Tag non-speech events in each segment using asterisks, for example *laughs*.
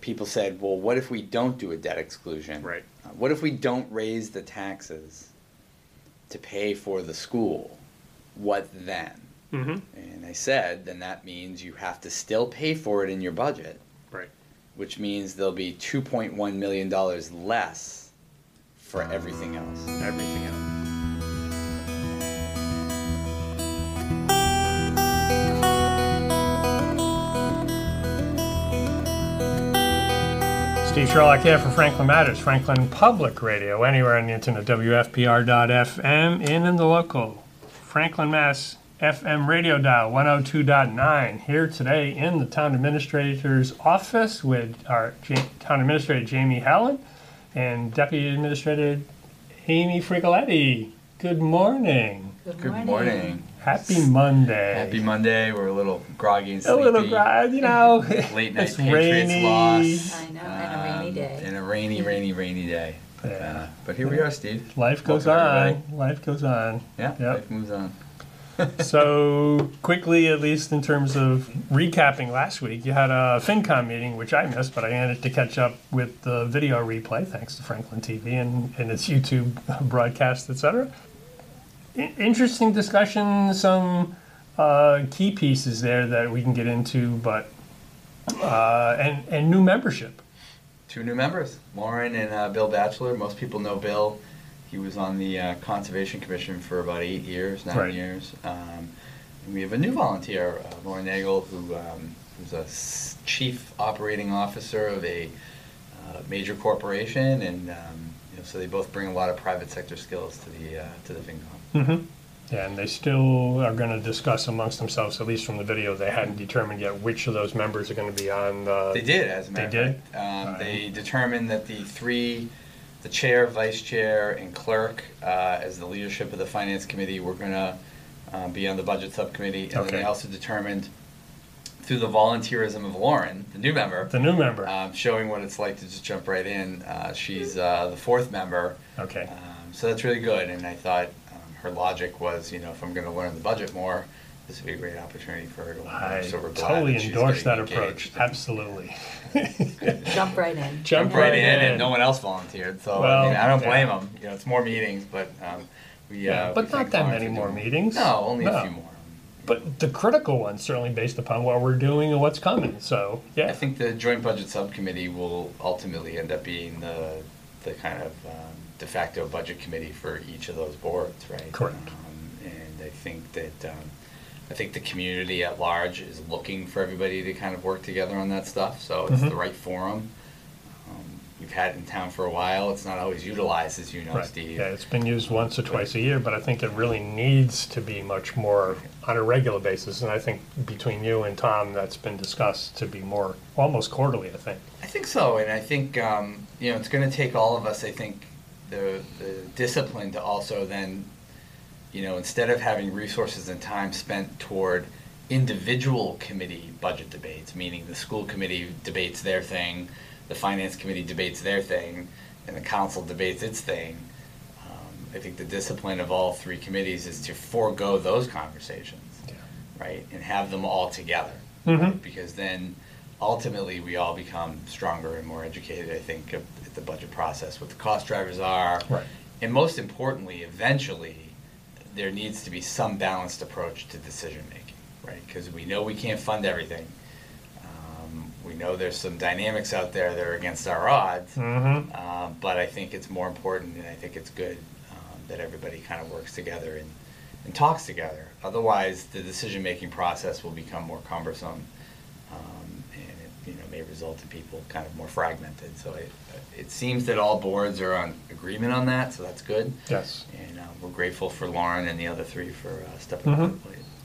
people said, well, what if we don't do a debt exclusion? Right. Uh, What if we don't raise the taxes to pay for the school? What then? Mm-hmm. And I said, then that means you have to still pay for it in your budget, Right. which means there'll be two point one million dollars less for everything else. Everything else. Sherlock here for Franklin Matters, Franklin Public Radio, anywhere on the internet, WFPR.FM, and in the local Franklin, Mass. FM radio dial 102.9. Here today in the town administrator's office with our town administrator Jamie Hellen and deputy administrator Amy Frigulietti. Good morning. Good morning. Happy Monday. Happy Monday. We're a little groggy and sleepy. A little groggy, you know. *laughs* Late night *laughs* it's Patriots rainy. loss. I know, and a rainy Um, day. And a rainy, rainy, rainy day. But, Yeah. uh, but here we are, Steve. Life goes Welcome, on. everybody. Life goes on. Yeah, Yep. life moves on. *laughs* so quickly, at least in terms of recapping last week, you had a FinCom meeting, which I missed, but I managed to catch up with the video replay thanks to Franklin TV and, and its YouTube broadcast, etc. Interesting discussion, some uh, key pieces there that we can get into, but uh, and and new membership. Two new members, Lauren and uh, Bill Batchelor. Most people know Bill. He was on the uh, Conservation Commission for about eight years, nine Right. years. Um, and we have a new volunteer, uh, Lauren Nagel, who um, who's a s- chief operating officer of a uh, major corporation, and um, you know, so they both bring a lot of private sector skills to the uh, to the FinCom. Mm-hmm. And they still are going to discuss amongst themselves, at least from the video, they hadn't determined yet which of those members are going to be on the. They did, as a matter They did? Um, Alright. They determined that the three, the chair, vice chair, and clerk, uh, as the leadership of the finance committee, were gonna um, be on the budget subcommittee. And then they also determined, through the volunteerism of Lauren, the new member, The new member. um, showing what it's like to just jump right in. Uh, she's uh, the fourth member. Okay. Um, so that's really good. And I thought her logic was, you know, if I'm going to learn the budget more, this would be a great opportunity for her to learn. I So we're glad totally that she's endorse that getting approach. engaged. Absolutely. *laughs* Jump right in. Jump jump right right in, in. and no one else volunteered. So Well, I, mean, I don't yeah. blame them. You know, it's more meetings, but um, we. Yeah, uh, but we not thank that Lauren many for more doing- meetings. No, only No. a few more. But the critical ones certainly based upon what we're doing and what's coming. So, yeah, I think the joint budget subcommittee will ultimately end up being the the kind of um, de facto budget committee for each of those boards, right? Correct. Um, and I think that um, I think the community at large is looking for everybody to kind of work together on that stuff. So it's Mhm. the right forum. Um, we've had it in town for a while. It's not always utilized, as you know, Right. Steve. Yeah, it's been used once or twice a year, but I think it really needs to be much more on a regular basis. And I think between you and Tom, that's been discussed to be more, almost quarterly, I think. I think so, and I think um, you know it's going to take all of us. I think the the discipline to also then, you know, instead of having resources and time spent toward individual committee budget debates, meaning the school committee debates their thing, the finance committee debates their thing, and the council debates its thing. Um, I think the discipline of all three committees is to forego those conversations right, and have them all together. Mhm. right? Because then ultimately we all become stronger and more educated, I think, at the budget process, what the cost drivers are. Right. And most importantly, eventually, there needs to be some balanced approach to decision making, right? Because we know we can't fund everything. Um, we know there's some dynamics out there that are against our odds. Mm-hmm. Uh, but I think it's more important, and I think it's good um, that everybody kind of works together and, and talks together. Otherwise, the decision-making process will become more cumbersome, um, you know, may result in people kind of more fragmented. So it, it seems that all boards are on agreement on that, so that's good. Yes. And uh, we're grateful for Lauren and the other three for uh, stepping up Mhm.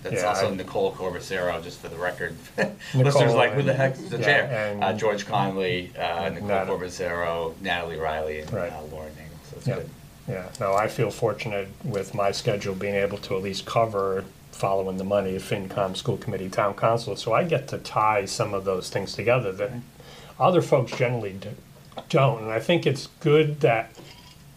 That's Yeah, also I- Nicole Corbosiero, just for the record. *laughs* Nicole Listeners like, who the and- is the Yeah, chair? and- Uh, George Conley, uh, Nicole Nat- Corbosiero, Natalie Riley, and Right. uh, Lauren Nagel, so it's Yeah. good. Yeah, no, I feel fortunate with my schedule being able to at least cover following the money of FinCom, school committee, town council. So I get to tie some of those things together that other folks generally do- don't. And I think it's good that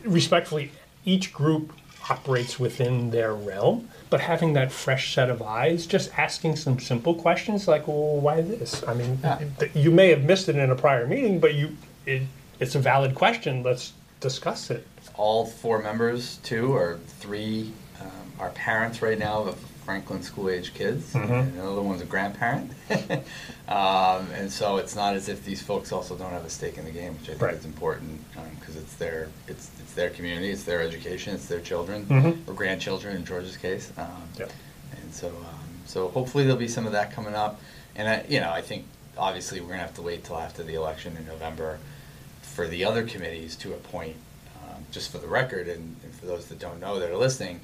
respectfully, each group operates within their realm, but having that fresh set of eyes, just asking some simple questions like, well, why this? I mean, Yeah. you may have missed it in a prior meeting, but you, it, it's a valid question. Let's discuss it. all four members, two or three, um, are parents right now of Franklin school age kids. Mhm. And another one's a grandparent. *laughs* um, and so it's not as if these folks also don't have a stake in the game, which I think Right. is important because it's their it's it's their community, it's their education, it's their children Mhm. or grandchildren in George's case. Um, Yep. And so um, so hopefully there'll be some of that coming up. And I, you know I think obviously we're gonna have to wait till after the election in November for the other committees to appoint, um, just for the record, and, and for those that don't know that are listening,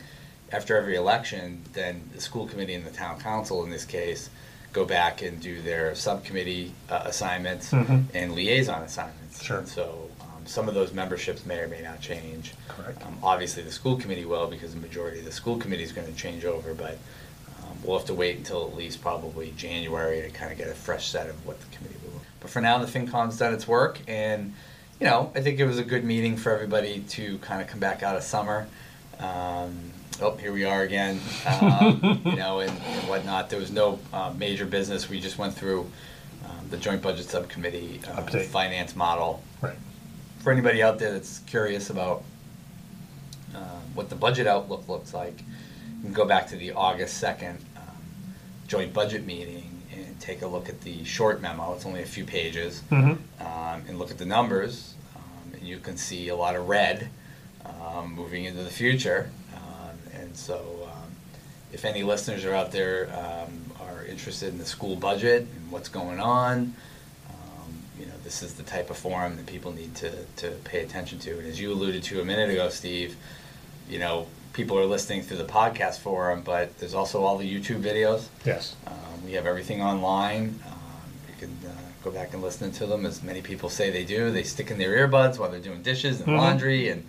after every election, then the school committee and the town council in this case go back and do their subcommittee uh, assignments Mhm. and liaison assignments. Sure. So um, some of those memberships may or may not change. Correct. Um, Obviously, the school committee will, because the majority of the school committee is going to change over, but um, we'll have to wait until at least probably January to kind of get a fresh set of what the committee will. But for now, the FinCom's done its work, and, you know, I think it was a good meeting for everybody to kind of come back out of summer. Um, Oh, here we are again, um, you know, and and whatnot. There was no uh, major business. We just went through um, the joint budget subcommittee uh, finance model Right. for anybody out there that's curious about um, what the budget outlook looks like, you can go back to the August second um, joint budget meeting and take a look at the short memo. It's only a few pages, Mhm. um, and look at the numbers, um, and you can see a lot of red um, moving into the future. And so, um, if any listeners are out there um, are interested in the school budget and what's going on, um, you know, this is the type of forum that people need to, to pay attention to. And as you alluded to a minute ago, Steve, you know, people are listening through the podcast forum, but there's also all the YouTube videos. Yes. Um, we have everything online. Um, you can uh, go back and listen to them, as many people say they do. They stick in their earbuds while they're doing dishes and Mhm. laundry and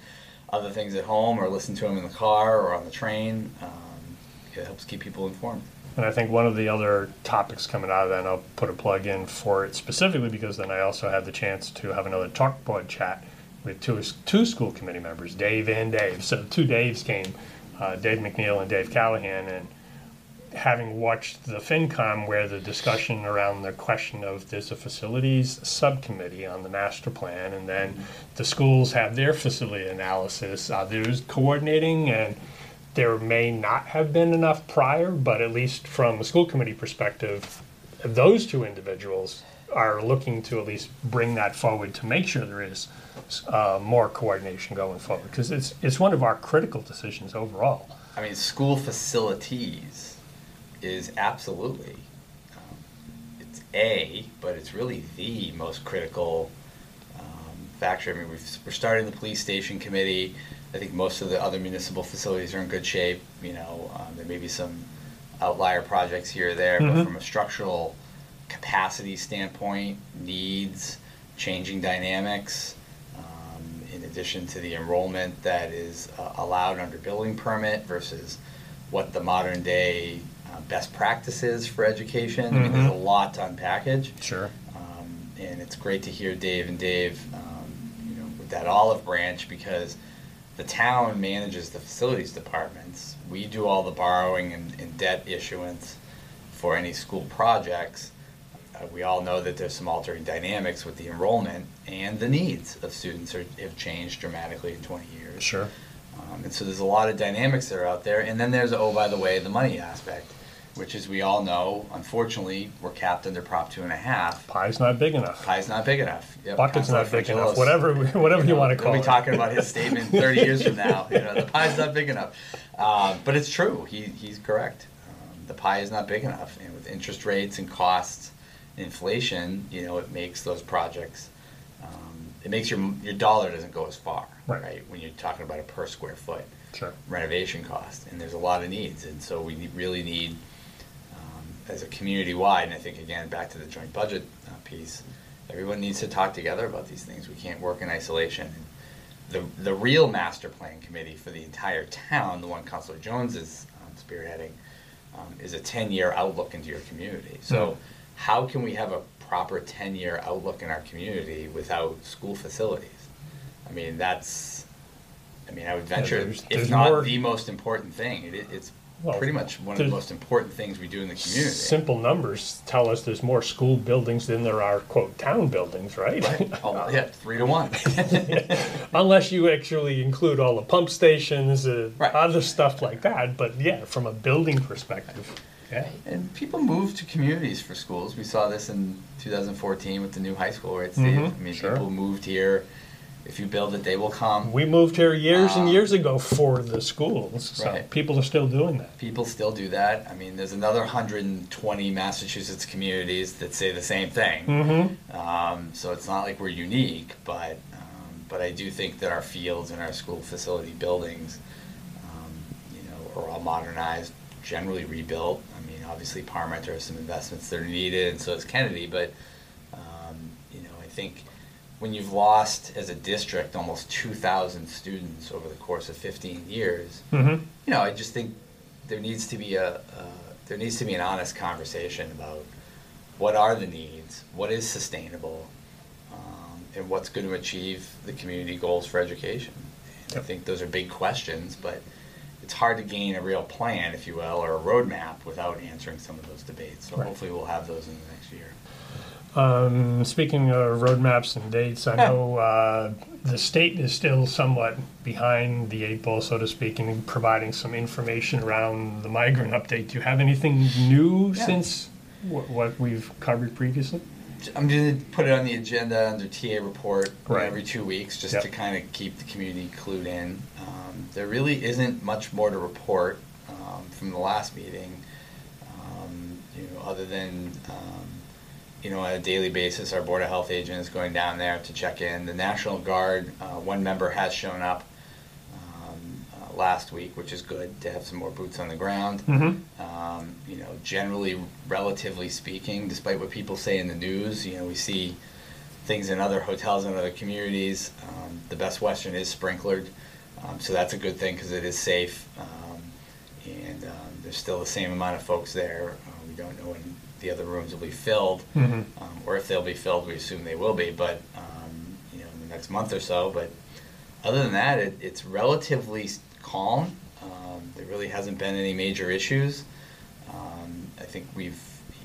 other things at home, or listen to them in the car or on the train. Um, it helps keep people informed. And I think one of the other topics coming out of that, and I'll put a plug in for it specifically because then I also had the chance to have another chalkboard chat with two, two school committee members, Dave and Dave. So two Daves came, uh, Dave McNeil and Dave Callahan, and having watched the FinCom where the discussion around the question of there's a facilities subcommittee on the master plan, and then the schools have their facility analysis. Uh, there's coordinating, and there may not have been enough prior, but at least from a school committee perspective, those two individuals are looking to at least bring that forward to make sure there is uh, more coordination going forward because it's it's one of our critical decisions overall. I mean, school facilities is absolutely, um, it's A, but it's really the most critical um, factor. I mean, we've, we're starting the police station committee. I think most of the other municipal facilities are in good shape. You know, um, there may be some outlier projects here or there, but Mhm. from a structural capacity standpoint, needs, changing dynamics, um, in addition to the enrollment that is uh, allowed under building permit versus what the modern day uh, best practices for education. I mean, there's a Mhm. lot to unpackage. Sure. Um, and it's great to hear Dave and Dave, um, you know, with that olive branch because the town manages the facilities departments. We do all the borrowing and, and debt issuance for any school projects. Uh, we all know that there's some altering dynamics with the enrollment and the needs of students are, have changed dramatically in 20 years. Sure. Um, and so there's a lot of dynamics that are out there. And then there's, oh, by the way, the money aspect, which as we all know, unfortunately, we're capped under Prop two and a half. Pie's not big enough. Pie's not big enough. Yep, Bucket's not big enough. Whatever, whatever you want to call. We'll be talking about his statement 30 years from now. You know, the pie's not big enough. Uh, but it's true. He, he's correct. Um, the pie is not big enough. And with interest rates and costs, inflation, you know, it makes those projects, um, it makes your, your dollar doesn't go as far, Right. When you're talking about a per square foot Sure. renovation cost. And there's a lot of needs. And so we really need, as a community wide, and I think again, back to the joint budget uh, piece, everyone needs to talk together about these things. We can't work in isolation. The, the real master plan committee for the entire town, the one Councilor Jones is um, spearheading, um, is a ten-year outlook into your community. So how can we have a proper ten-year outlook in our community without school facilities? I mean, that's, I mean, I would venture, there's- if there's not more- the most important thing. It, it's Well, pretty much one of the most important things we do in the community. Simple numbers tell us there's more school buildings than there are quote town buildings, right? Right. *laughs* Oh, yeah, three to one. *laughs* Unless you actually include all the pump stations, uh, Right. other stuff like that. But yeah, from a building perspective, yeah. And people move to communities for schools. We saw this in 2014 with the new high school, right, Steve? Mhm, I mean, sure. people moved here. If you build it, they will come. We moved here years and Um, years ago for the schools, so Right. people are still doing that. People still do that. I mean, there's another 120 Massachusetts communities that say the same thing. Mm-hmm. Um, so it's not like we're unique, but um, but I do think that our fields and our school facility buildings, um, you know, are all modernized, generally rebuilt. I mean, obviously Parmenter has some investments that are needed, and so is Kennedy. But um, you know, I think when you've lost as a district almost 2,000 students over the course of 15 years, Mm-hmm. you know, I just think there needs to be a, uh, there needs to be an honest conversation about what are the needs, what is sustainable, um, and what's going to achieve the community goals for education. And I think those are big questions, but it's hard to gain a real plan, if you will, or a roadmap without answering some of those debates. So Right. hopefully we'll have those in the next year. Um, speaking of roadmaps and dates, I know uh, the state is still somewhat behind the eight ball, so to speak, in providing some information around the migrant update. Do you have anything new Yeah. since wh- what we've covered previously? I'm going to put it on the agenda under TA report you know, Right. every two weeks, just Yep. to kind of keep the community clued in. Um, there really isn't much more to report um, from the last meeting, um, you know, other than um, you know, on a daily basis, our board of health agent is going down there to check in. The National Guard, uh, one member has shown up um, uh, last week, which is good to have some more boots on the ground. Mm-hmm. Um, you know, generally, relatively speaking, despite what people say in the news, you know, we see things in other hotels and other communities. Um, the Best Western is sprinklered, um, so that's a good thing because it is safe. Um, and um, there's still the same amount of folks there. Uh, we don't know when the other rooms will be filled, Mhm. um, or if they'll be filled. We assume they will be, but um, you know, in the next month or so. But other than that, it, it's relatively s- calm. Um, there really hasn't been any major issues. Um, I think we've,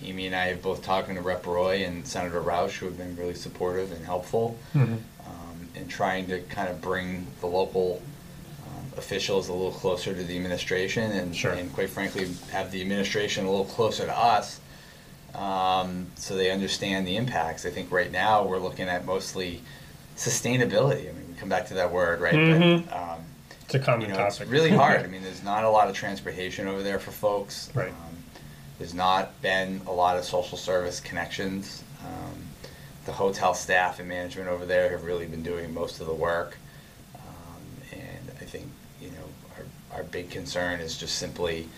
Amy and I have both talking to Rep. Roy and Senator Rausch, who have been really supportive and helpful Mm-hmm. um, in trying to kind of bring the local um, officials a little closer to the administration and, Sure. and quite frankly, have the administration a little closer to us um, so they understand the impacts. I think right now we're looking at mostly sustainability. I mean, we come back to that word, right? Mhm. But, um, It's a common you know, topic. it's really *laughs* hard. I mean, there's not a lot of transportation over there for folks. Right. Um, there's not been a lot of social service connections. Um, the hotel staff and management over there have really been doing most of the work. Um, and I think, you know, our, our big concern is just simply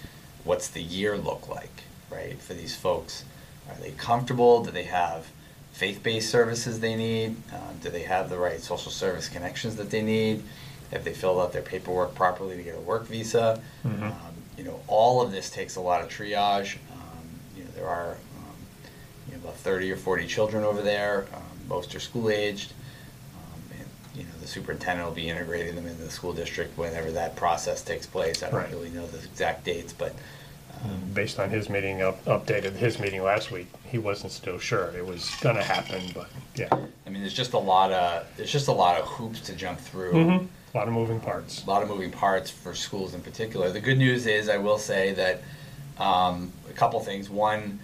what's the year look like, right, for these folks? Are they comfortable? Do they have faith-based services they need? Um, do they have the right social service connections that they need? Have they filled out their paperwork properly to get a work visa? Mhm. Um, you know, all of this takes a lot of triage. Um, you know, there are um, you know, about 30 or 40 children over there. Um, most are school aged. Um, and, you know, the superintendent will be integrating them into the school district whenever that process takes place. I don't Right. really know the exact dates, but Based on his meeting, up, updated his meeting last week, he wasn't still sure it was going to happen, but yeah. I mean, there's just a lot of there's just a lot of hoops to jump through. Mhm. A lot of moving parts. a lot of moving parts for schools in particular. The good news is, I will say that um, a couple things. One,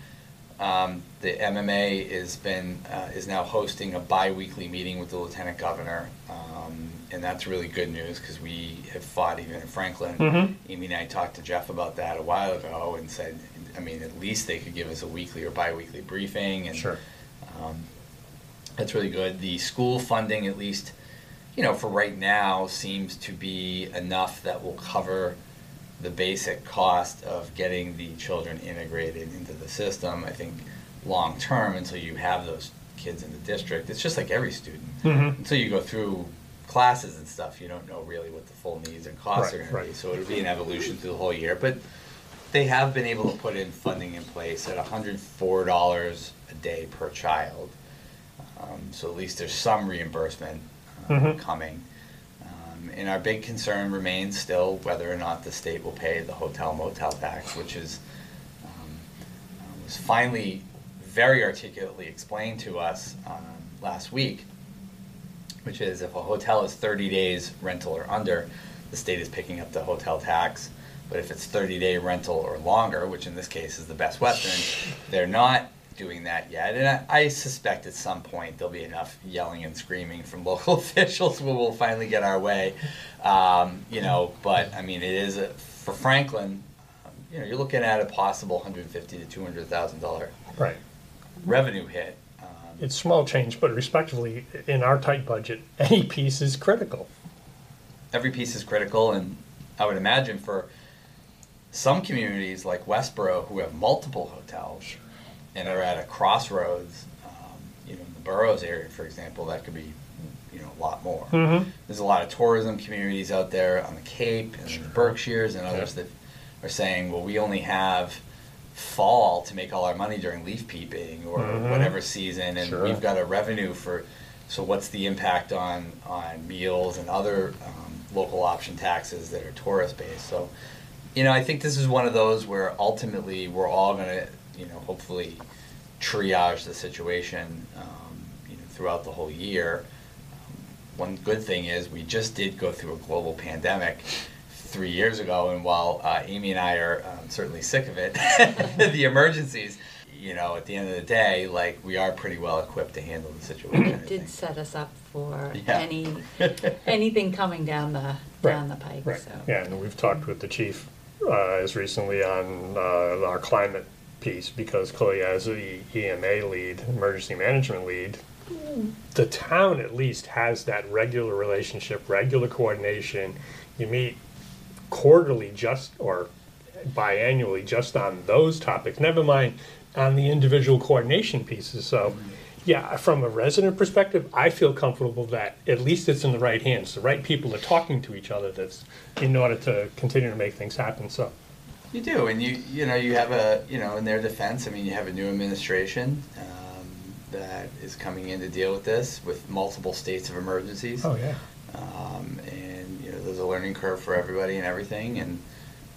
um, the MMA has been uh, is now hosting a biweekly meeting with the lieutenant governor, um, and that's really good news because we have fought even in Franklin. Mhm. Amy and I talked to Jeff about that a while ago and said, I mean, at least they could give us a weekly or biweekly briefing and. Sure. Um, that's really good. The school funding, at least, you know, for right now, seems to be enough that will cover the basic cost of getting the children integrated into the system. I think long term, until you have those kids in the district, it's just like every student. Mhm. Until you go through classes and stuff, you don't know really what the full needs and costs Right, are going to be. right. So it'll be an evolution through the whole year. But they have been able to put in funding in place at $104 a day per child. Um, so at least there's some reimbursement um, Mhm. coming. Um, Um, and our big concern remains still whether or not the state will pay the hotel motel tax, which is, um, uh, was finally very articulately explained to us um, last week, which is if a hotel is 30 days rental or under, the state is picking up the hotel tax. But if it's 30 day rental or longer, which in this case is the Best Western, they're not doing that yet. And I, I suspect at some point there'll be enough yelling and screaming from *laughs* local officials where we'll finally get our way. Um, you know, but I mean, it is a, for Franklin. um, You know, you're looking at a possible 150 to 200 thousand dollar Right. revenue hit. It's small change, but respectively, in our tight budget, *laughs* any piece is critical. every piece is critical, and I would imagine for some communities like Westboro who have multiple hotels and are at a crossroads, um, you know, in the boroughs area, for example, that could be, you know, a lot more. Mm-hmm. There's a lot of tourism communities out there on the Cape and the Berkshires and others that are saying, well, we only have fall to make all our money during leaf peeping or Mhm. whatever season, and Sure. we've got a revenue for. So what's the impact on on meals and other um, local option taxes that are tourist based? So, you know, I think this is one of those where ultimately we're all going to, you know, hopefully triage the situation, um, you know, throughout the whole year. Um, one good thing is we just did go through a global pandemic three years ago, and while uh, Amy and I are um, certainly sick of it, *laughs* the emergencies, you know, at the end of the day, like we are pretty well equipped to handle the situation. It did think. set us up for Yeah. any, *laughs* anything coming down the, down the pike, Right, so. yeah, and we've talked with the chief uh, as recently on uh, our climate piece, because clearly as the EMA lead, emergency management lead, the town at least has that regular relationship, regular coordination. You meet quarterly just, or biannually just on those topics, never mind on the individual coordination pieces, so. Yeah, from a resident perspective, I feel comfortable that at least it's in the right hands, the right people are talking to each other that's in order to continue to make things happen, so. You do, and you you know you have a you know in their defense, I mean you have a new administration um, that is coming in to deal with this with multiple states of emergencies. Oh, yeah. um, and there's a learning curve for everybody and everything and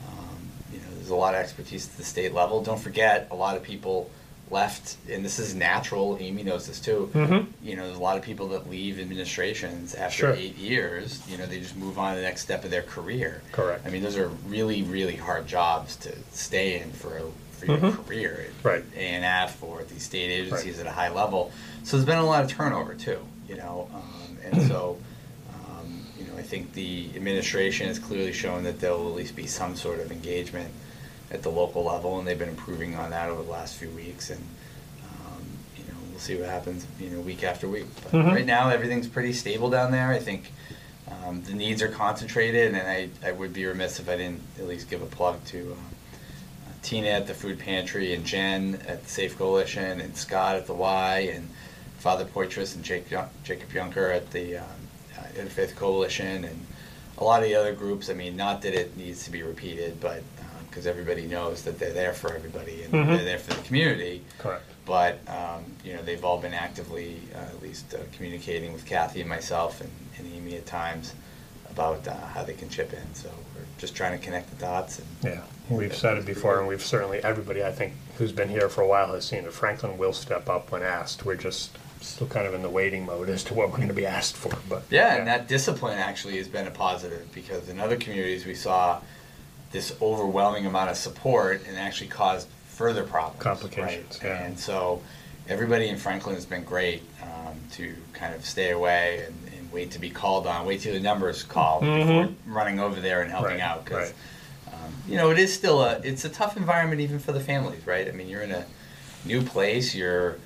um, you know there's a lot of expertise at the state level don't forget a lot of people left and this is natural amy knows this too Mhm. you know there's a lot of people that leave administrations after Sure. eight years you know they just move on to the next step of their career Correct. i mean those are really really hard jobs to stay in for for your Mhm. career Right. ANF or at these state agencies at a high level. So there's been a lot of turnover too, you know, um, and so, I think the administration has clearly shown that there will at least be some sort of engagement at the local level, and they've been improving on that over the last few weeks, and, um, you know, we'll see what happens, you know, week after week. But Mhm. right now, everything's pretty stable down there. I think um, the needs are concentrated, and I, I would be remiss if I didn't at least give a plug to um, uh, Tina at the food pantry, and Jen at the Safe Coalition, and Scott at the Y, and Father Poitras and Jake, Jacob Junker at the um, uh, Interfaith Coalition, and a lot of the other groups. I mean, not that it needs to be repeated, but because everybody knows that they're there for everybody and Mhm. they're there for the community. Correct. But um, you know, they've all been actively, uh, at least, uh, communicating with Kathy and myself and, and Amy at times about uh, how they can chip in. So we're just trying to connect the dots. And Yeah, we've said it before, and we've certainly, everybody, I think, who's been here for a while has seen it. Franklin will step up when asked. We're just still kind of in the waiting mode as to what we're gonna be asked for, but. Yeah, and that discipline actually has been a positive because in other communities we saw this overwhelming amount of support and actually caused further problems. Complications, right? yeah. And so everybody in Franklin has been great um, to kind of stay away and, and wait to be called on, wait till the numbers call before Mhm. running over there and helping Right, out because. right. Um, you know, it is still a it's a tough environment even for the families, right? I mean, you're in a new place. You're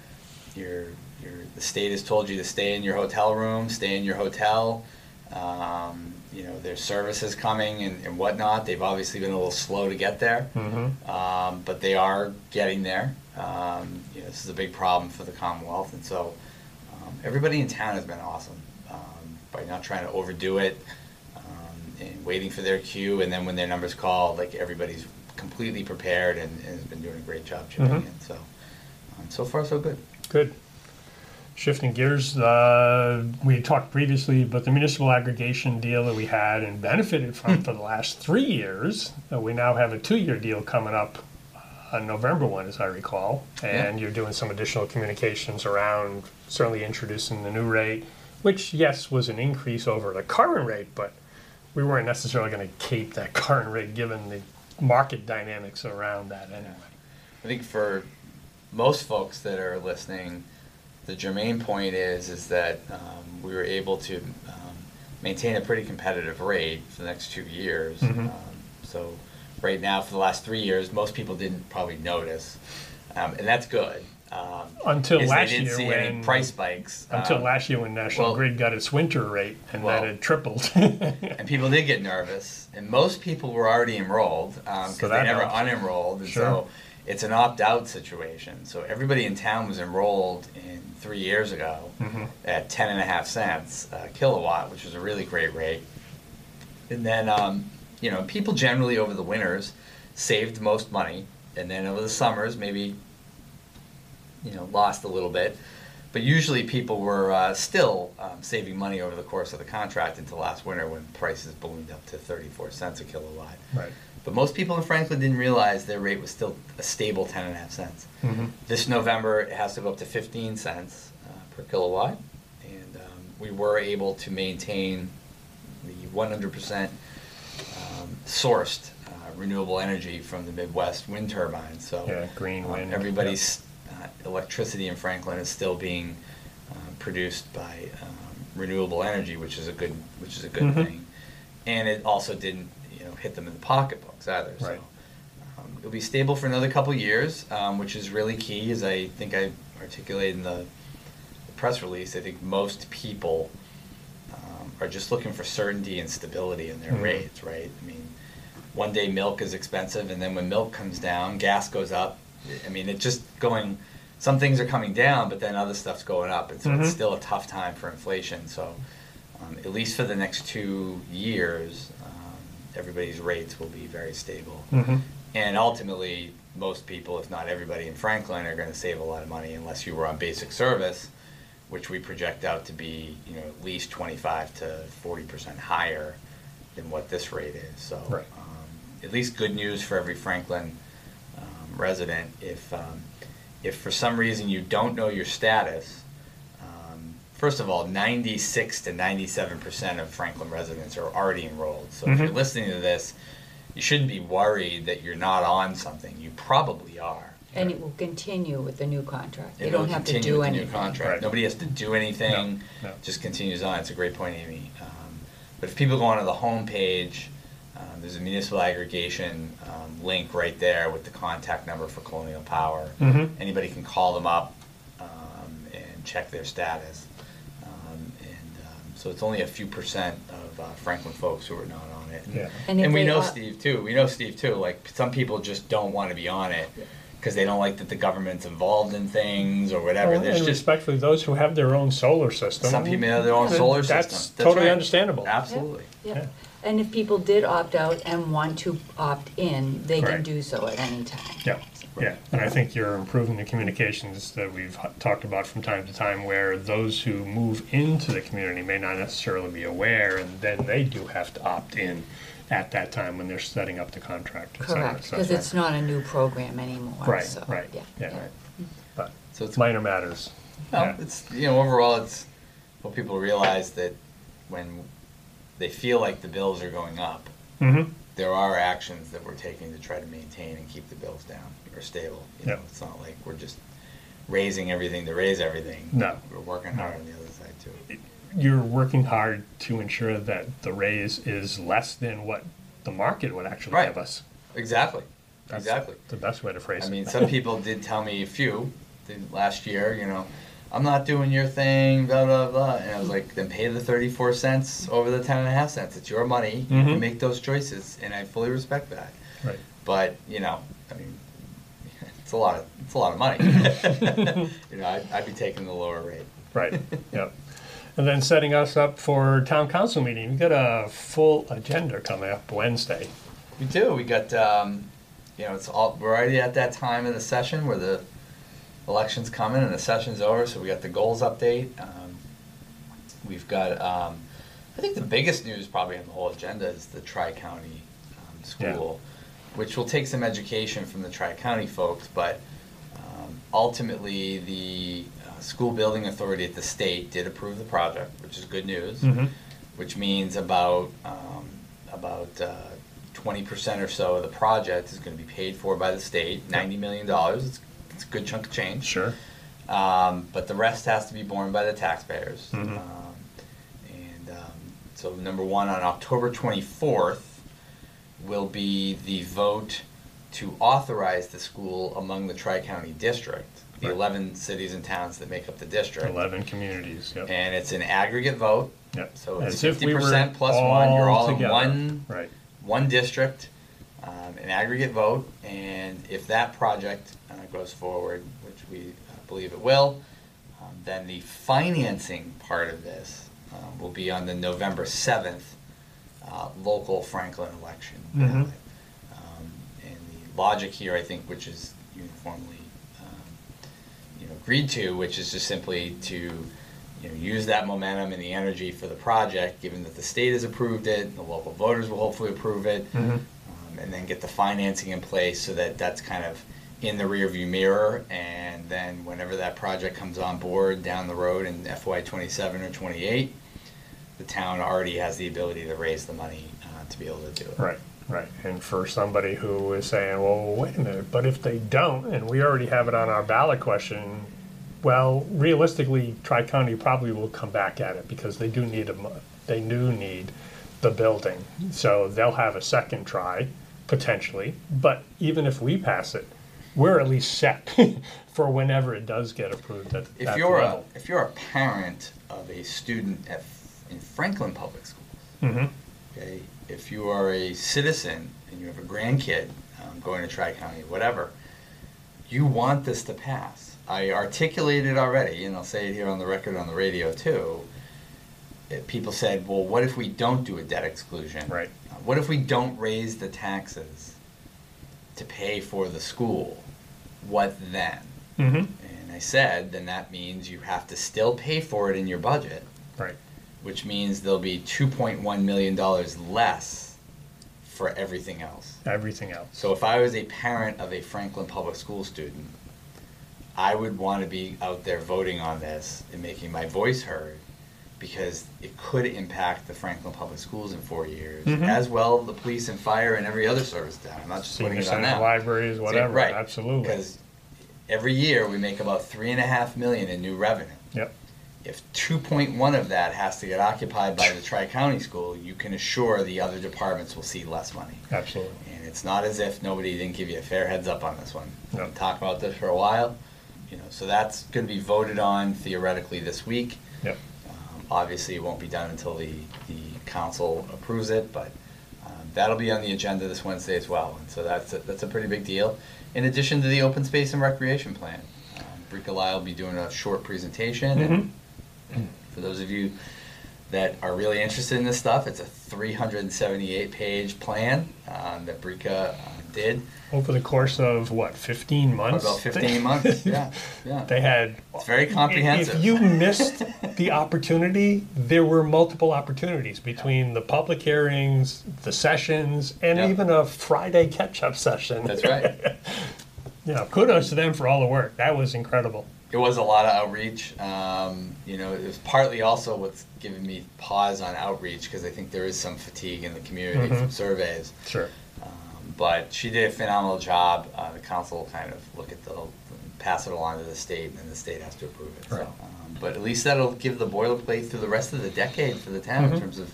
you're you're the state has told you to stay in your hotel room, stay in your hotel. Um, you know, there's services coming and, and whatnot. They've obviously been a little slow to get there, Mhm. um, but they are getting there. Um, you know, this is a big problem for the Commonwealth, and so um, everybody in town has been awesome um, by not trying to overdo it um, and waiting for their cue, and then when their number's called, like everybody's completely prepared and, and has been doing a great job chipping Mhm. in. So, um, so far so good. Good. Shifting gears, uh, we talked previously about the municipal aggregation deal that we had and benefited from for the last three years. Uh, we now have a two-year deal coming up on November one, as I recall, and you're doing some additional communications around certainly introducing the new rate, which yes was an increase over the current rate, but we weren't necessarily going to keep that *laughs* current rate given the market dynamics around that anyway. I think for most folks that are listening, the germane point is is that um, we were able to um, maintain a pretty competitive rate for the next two years. Mhm. Um, so right now, for the last three years, most people didn't probably notice, um, and that's good. Um, Until last they didn't year see when- any price spikes. Until um, last year when National well- Grid got its winter rate and Well- then it tripled. *laughs* and people *laughs* did get nervous, and most people were already enrolled because So they never helps. unenrolled, and Sure. so it's an opt-out situation. So everybody in town was enrolled in three years ago Mhm. at ten and a half cents a kilowatt, which was a really great rate. And then, um, you know, people generally over the winters saved most money, and then over the summers maybe, you know, lost a little bit. But usually people were uh, still um, saving money over the course of the contract until last winter when prices ballooned up to 34 cents a kilowatt. Right. But most people in Franklin didn't realize their rate was still a stable 10 and a half cents. Mhm. This November, it has to go up to 15 cents uh, per kilowatt. And um, we were able to maintain the 100% um, sourced uh, renewable energy from the Midwest wind turbines. So Yeah, green um, wind, everybody's uh, electricity in Franklin is still being um, produced by um, renewable energy, which is a good which is a good Mhm. thing. And it also didn't you know hit them in the either. So um, it'll be stable for another couple years, um, which is really key. As I think I articulated in the, the press release, I think most people um, are just looking for certainty and stability in their Mhm. rates, right? I mean, one day milk is expensive, and then when milk comes down, gas goes up. I mean, it's just going. Some things are coming down, but then other stuff's going up, and so Mhm. it's still a tough time for inflation. So, um, at least for the next two years, everybody's rates will be very stable. Mhm. And ultimately, most people, if not everybody in Franklin, are going to save a lot of money unless you were on basic service, which we project out to be, you know, at least 25 to 40 percent higher than what this rate is. So, Right. um, at least good news for every Franklin um, resident. If um, if for some reason you don't know your status, first of all, 96 to 97 percent of Franklin residents are already enrolled. So if you're listening to this, you shouldn't be worried that you're not on something. You probably are. And it will continue with the new contract. You It'll don't have to do with the anything. New contract. Right. Nobody has to do anything. No, no. Just continues on. It's a great point, Amy. Um, but if people go onto the homepage, um, there's a municipal aggregation um, link right there with the contact number for Colonial Power. Mhm. Anybody can call them up um, and check their status. And so it's only a few percent of uh, Franklin folks who are not on it. Yeah. And if And we they know are- Steve too. We know Steve too. Like some people just don't want to be on it because they don't like that the government's involved in things or whatever. Well, There's and just respectfully, those who have their own solar system. some people have their own th- solar that's system. totally right. understandable. Absolutely. Yeah. Yeah. And if people did opt out and want to opt in, they can Right. do so at any time. Yeah, yeah, and I think you're improving the communications that we've h- talked about from time to time, where those who move into the community may not necessarily be aware, and then they do have to opt in at that time when they're setting up the contract. et cetera, Correct, et because it's not a new program anymore, Right, so, right, yeah. yeah. Right. But So it's minor matters. No, Yeah. it's you know overall it's what people realize that when they feel like the bills are going up, Mm-hmm, there are actions that we're taking to try to maintain and keep the bills down or stable. You know, Yep. it's not like we're just raising everything to raise everything. No. we're working hard on the other side too. you're working hard to ensure that the raise is less than what the market would actually Right. give us. Exactly, That's exactly. The best way to phrase it. I it. mean, some people did tell me a few did last year, you know, I'm not doing your thing, blah, blah, blah. And I was like, then pay the 34 cents over the 10 and a half cents. It's your money. You Mhm. can make those choices. And I fully respect that. Right. But, you know, I mean, *laughs* it's a lot of, it's a lot of money. *laughs* *laughs* you know, I'd, I'd be taking the lower rate. Right, yep. And then setting us up for town council meeting, we've got a full agenda coming up Wednesday. We do. We got, um, you know, it's all, we're already at that time in the session where the election's coming and the session's over, so we got the goals update. Um, We've got, um, I think the biggest news probably on the whole agenda is the Tri-County um, Yeah. School, which will take some education from the Tri-County folks, but um, ultimately, the uh, school building authority at the state did approve the project, which is good news. Mhm. Which means about, um, about uh, twenty percent or so of the project is gonna be paid for by the state, ninety million dollars, it's, it's a good chunk of change. Sure. Um, but the rest has to be borne by the taxpayers. Mhm. Um, and um, so, number one, on October 24th will be the vote to authorize the school among the Tri County District, the Right. 11 cities and towns that make up the district. Eleven communities, yep. And it's an aggregate vote. Yep. So it's As if we were 50% plus one. You're all in one Right. one district, um, an aggregate vote, and if that project goes forward, which we uh, believe it will, um, then the financing part of this um, will be on the November 7th uh, local Franklin election Mhm. Um, And the logic here, I think, which is uniformly um, you know, agreed to, which is just simply to you know, use that momentum and the energy for the project, given that the state has approved it, the local voters will hopefully approve it, Mhm. um, and then get the financing in place so that that's kind of in the rearview mirror, and then whenever that project comes on board down the road in FY twenty-seven or twenty-eight, the town already has the ability to raise the money uh, to be able to do it. Right, right. And for somebody who is saying, well, wait a minute, but if they don't, and we already have it on our ballot question, well, realistically, Tri-County probably will come back at it because they do need a, they do need the building. So they'll have a second try, potentially. But even if we pass it, we're at least set *laughs* for whenever it does get approved at If that you're a, level. if you're a parent of a student at, in Franklin Public Schools, Mhm. okay, if you are a citizen and you have a grandkid um, going to Tri-County, whatever, you want this to pass. I articulated already, and I'll say it here on the record on the radio too. Uh, People said, well, what if we don't do a debt exclusion? Right. What if we don't raise the taxes to pay for the school? What then? Mhm. And I said, then that means you have to still pay for it in your budget, Right, which means there'll be two point one million dollars less for everything else. everything else. So if I was a parent of a Franklin Public School student, I would want to be out there voting on this and making my voice heard because it could impact the Franklin Public Schools in four years, Mhm. as well the police and fire and every other service down. I'm not just putting Senior it on center, them. libraries, whatever, right? absolutely. Because every year we make about three and a half million in new revenue. Yep, If two point one of that has to get occupied by the tri-county school, you can assure the other departments will see less money. absolutely. And it's not as if nobody didn't give you a fair heads up on this one. We've No. been talking about this for a while, you know, so that's gonna be voted on theoretically this week. Yep. Obviously, it won't be done until the, the council approves it, but um, that'll be on the agenda this Wednesday as well. And so that's, a- that's a pretty big deal. In addition to the open space and recreation plan, um, Breeka Lyle will be doing a short presentation. and For those of you that are really interested in this stuff, it's a 378 page plan um, that Breeka uh, did. Over the course of what, 15 months? About 15 months, *laughs* yeah, yeah. They had. It's very comprehensive. If you missed the opportunity, there were multiple opportunities between the public hearings, the sessions, and Yep. even a Friday catch-up session. That's right. *laughs* Yeah, kudos to them for all the work. That was incredible. It was a lot of outreach. Um, you know, it was partly also what's given me pause on outreach because I think there is some fatigue in the community Mhm. from surveys. Sure. But she did a phenomenal job. Uh, the council will kind of look at the, pass it along to the state, and then the state has to approve it. So, um, but at least that'll give the boilerplate through the rest of the decade for the town Mhm. in terms of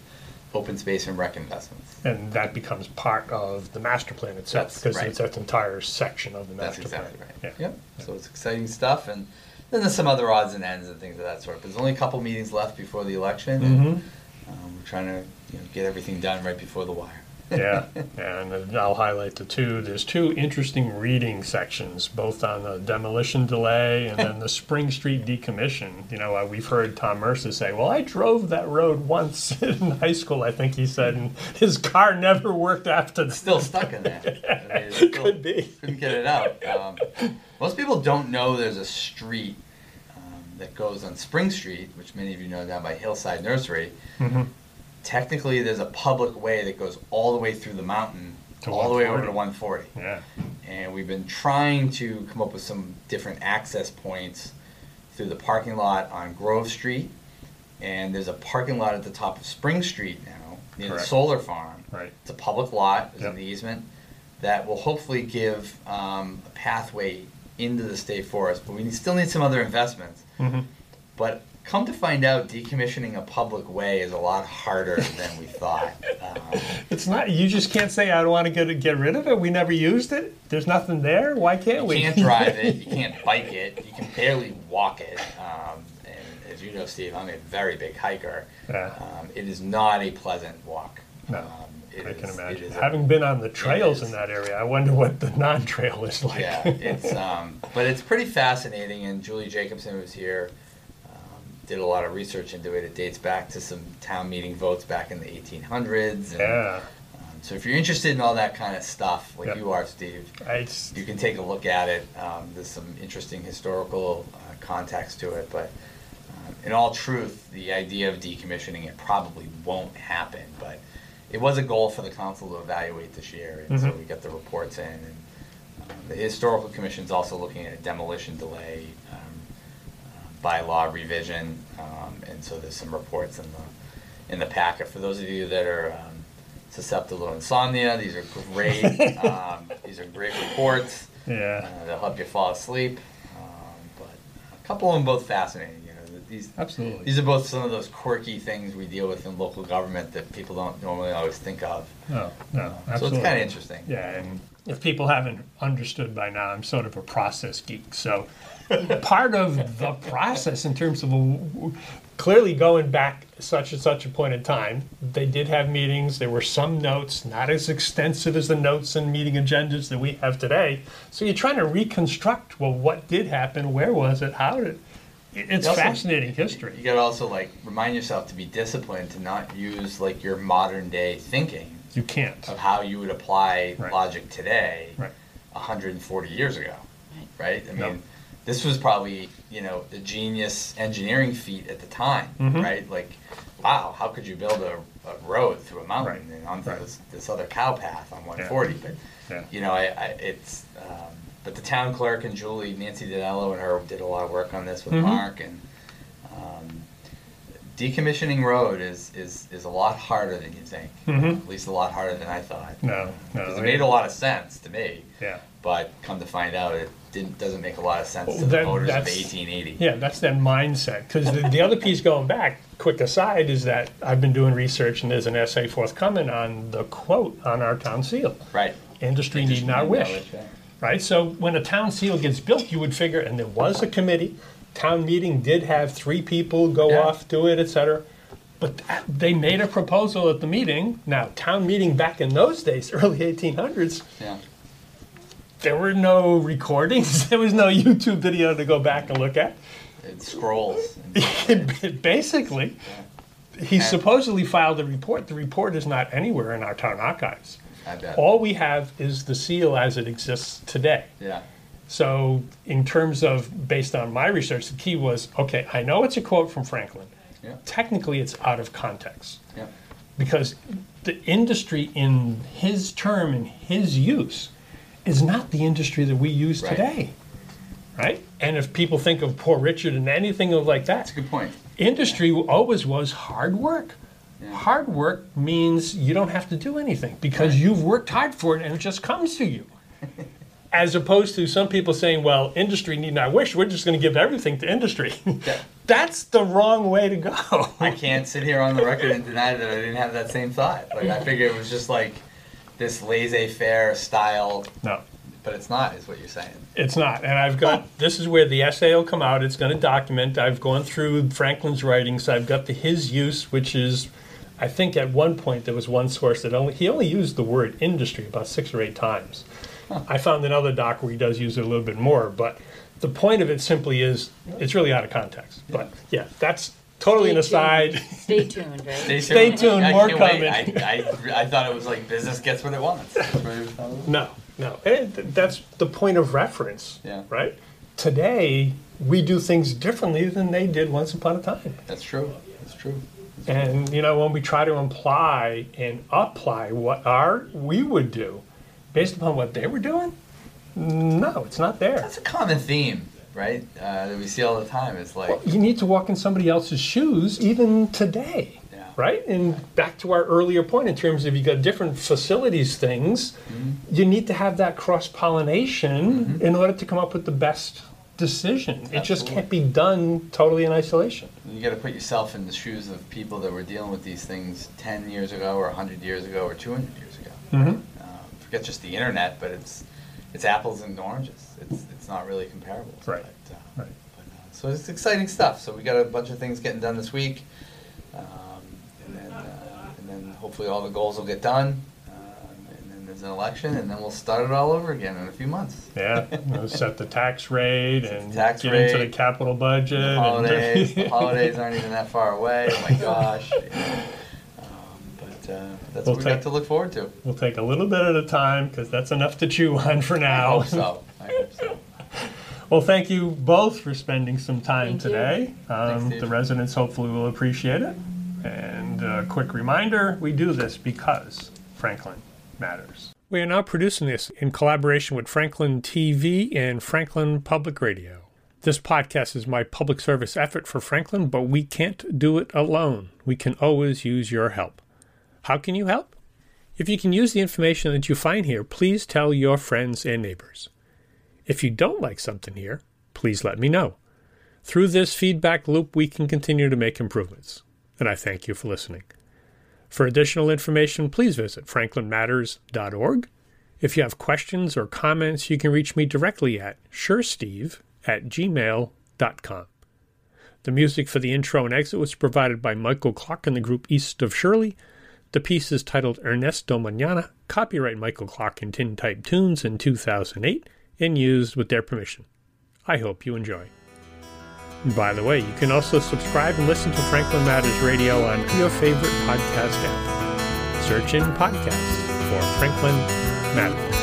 open space and rec investments. And that becomes part of the master plan itself, That's because right. it's that entire section of the That's master plan. exactly right. Yeah. Yep. So it's exciting stuff, and then there's some other odds and ends and things of that sort. But there's only a couple meetings left before the election, and Mhm. um, we're trying to you know, get everything done right before the wire. Yeah, and I'll highlight the two. There's two interesting reading sections, both on the demolition delay and then the Spring Street decommission. You know, uh, we've heard Tom Mercer say, "Well, I drove that road once *laughs* in high school." I think he said, and his car never worked after that. Still stuck in there. *laughs* I mean, it's still- Could be. Couldn't get it out. Um, most people don't know there's a street um, that goes on Spring Street, which many of you know down by Hillside Nursery. Mm-hmm. Technically, there's a public way that goes all the way through the mountain, To all the way over to 140. Yeah, And we've been trying to come up with some different access points through the parking lot on Grove Street. And there's a parking lot at the top of Spring Street now, near the solar farm. right. It's a public lot, there's Yep. an easement, that will hopefully give um, a pathway into the state forest, but we still need some other investments. Mhm. But come to find out, decommissioning a public way is a lot harder than we thought. Um, *laughs* It's not. You just can't say I don't want to get get rid of it. We never used it. There's nothing there. Why can't You we? can't drive it, you *laughs* can't bike it, you can barely walk it. Um, And as you know, Steve, I'm a very big hiker. Yeah. Um, It is not a pleasant walk. No, Um, I can is- imagine. is a- Having been on the trails in that area, I wonder what the non-trail is like. Yeah, it's um, but it's pretty fascinating. And Julie Jacobson was here, did a lot of research into it. It dates back to some town meeting votes back in the 1800s. And, yeah. Um, so if you're interested in all that kind of stuff, like Yep. you are, Steve, just, you can take a look at it. Um, there's some interesting historical uh, context to it, but. um, In all truth, the idea of decommissioning it probably won't happen, but it was a goal for the council to evaluate this year, and so Mhm. we got the reports in. And um, The historical commission is also looking at a demolition delay, uh, bylaw revision, um, and so there's some reports in the, in the packet. For those of you that are um, susceptible to insomnia, these are great, *laughs* um, these are great reports. yeah. Uh, They'll help you fall asleep, um, but a couple of them both fascinating, you know, these, Absolutely. these are both some of those quirky things we deal with in local government that people don't normally always think of. No, no, So it's kind of interesting. Yeah, and if people haven't understood by now, I'm sort of a process geek. So part of the process in terms of clearly going back such and such a point in time, they did have meetings. There were some notes, not as extensive as the notes and meeting agendas that we have today. So you're trying to reconstruct well, what did happen? Where was it? How did? It. It's Also- fascinating history. You history. gotta also like remind yourself to be disciplined, to not use like your modern day thinking You can't. of how you would apply Right. logic today, Right. 140 years ago, right? I mean, Yep. This was probably you know the genius engineering feat at the time, Mhm. right? Like, wow, how could you build a, a road through a mountain Right. and onto Right. this, this other cow path on 140? But Yeah. you know, I, I it's um, but the town clerk and Julie, Nancy Danello, and her did a lot of work on this with Mhm. Mark and. Um, Decommissioning road is, is, is a lot harder than you think. Mhm. At least a lot harder than I thought. No, no, Because it it- made a lot of sense to me, Yeah. but come to find out, it didn't, doesn't make a lot of sense Well, to the that- voters of that's- 1880. Yeah, that's that mindset. Because the, the other piece going back, quick aside, is that I've been doing research and there's an essay forthcoming on the quote on our town seal. Right. Industry need not wish. Right? So when a town seal gets built, you would figure, and there was a committee, town meeting did have three people go Yeah. off, do it, et cetera. But that- they made a proposal at the meeting. Now, town meeting back in those days, *laughs* early 1800s, Yeah. There were no recordings. *laughs* There was no YouTube video to go back and look at. It scrolls. *laughs* Basically, he And- supposedly filed a report. The report is not anywhere in our town archives. I bet. All we have is the seal as it exists today. Yeah. So, in terms of based on my research, the key was okay, I know it's a quote from Franklin. Yeah. Technically, it's out of context Yeah. because the industry in his term and his use is not the industry that we use Right. today. Right? And if people think of Poor Richard and anything of like that, That's a good point. industry always was hard work. Yeah. Hard work means you don't have to do anything because Right. you've worked hard for it and it just comes to you. *laughs* As opposed to some people saying, well, industry need not wish, we're just going to give everything to industry. Yeah. *laughs* That's the wrong way to go. I can't sit here on the record and deny that I didn't have that same thought. Like I figured it was just like this laissez-faire style, No, but it's not, is what you're saying. it's not. And I've got, oh. this is where the essay will come out. It's going to document. I've gone through Franklin's writings. I've got the his use, which is I think at one point there was one source that only he only used the word industry about six or eight times. I found another doc where he does use it a little bit more, but the point of it simply is it's really out of context. But yeah, that's totally an Stay tuned. aside. Stay tuned, right? Stay Stay tuned, I more can't wait. coming. I, I, I thought it was like business gets what it wants. That's what it was. No, no. And th- that's the point of reference, Yeah. right? Today, we do things differently than they did once upon a time. That's true. That's true. And, you know, when we try to imply and apply what our, we would do based upon what they were doing, no, it's not there. That's a common theme, right? Uh, that we see all the time. It's like, Well, you need to walk in somebody else's shoes even today. Yeah. Right? And back to our earlier point in terms of you got different facilities things, you need to have that cross pollination in order to come up with the best decision. It just can't be done totally in isolation. you got to put yourself in the shoes of people that were dealing with these things 10 years ago, or 100 years ago, or 200 years ago. Mm-hmm. Um, forget just the internet, but it's it's apples and oranges. It's it's not really comparable. Right. But, uh, Right. but, uh, so it's exciting stuff. So we got a bunch of things getting done this week, um, and then uh, and then hopefully all the goals will get done. Um, and then there's an election, and then we'll start it all over again in a few months. Yeah, *laughs* you know, set the tax rate and tax get into the rate, capital budget. The and- holidays, *laughs* the holidays aren't even that far away. Oh my gosh. *laughs* Um, but uh, that's We'll what we got take- to look forward to. We'll take a little bit at a time because that's enough to chew on for I now. I hope so. Well, thank you both for spending some time Thank you. today. Um, Steve. the residents hopefully will appreciate it. And a quick reminder we do this because Franklin matters. We are now producing this in collaboration with Franklin TV and Franklin Public Radio. This podcast is my public service effort for Franklin, but we can't do it alone. We can always use your help. How can you help? If you can use the information that you find here, please tell your friends and neighbors. If you don't like something here, please let me know. Through this feedback loop, we can continue to make improvements. And I thank you for listening. For additional information, please visit franklinmatters.org. If you have questions or comments, you can reach me directly at shersteve at gmail.com. The music for the intro and exit was provided by Michael Clark and the group East of Shirley. The piece is titled Ernesto Mañana, copyright Michael Clark and Tintype Tunes in 2008, and used with their permission. I hope you enjoy. And by the way, you can also subscribe and listen to Franklin Matters Radio on your favorite podcast app. Search in podcasts for Franklin Matters.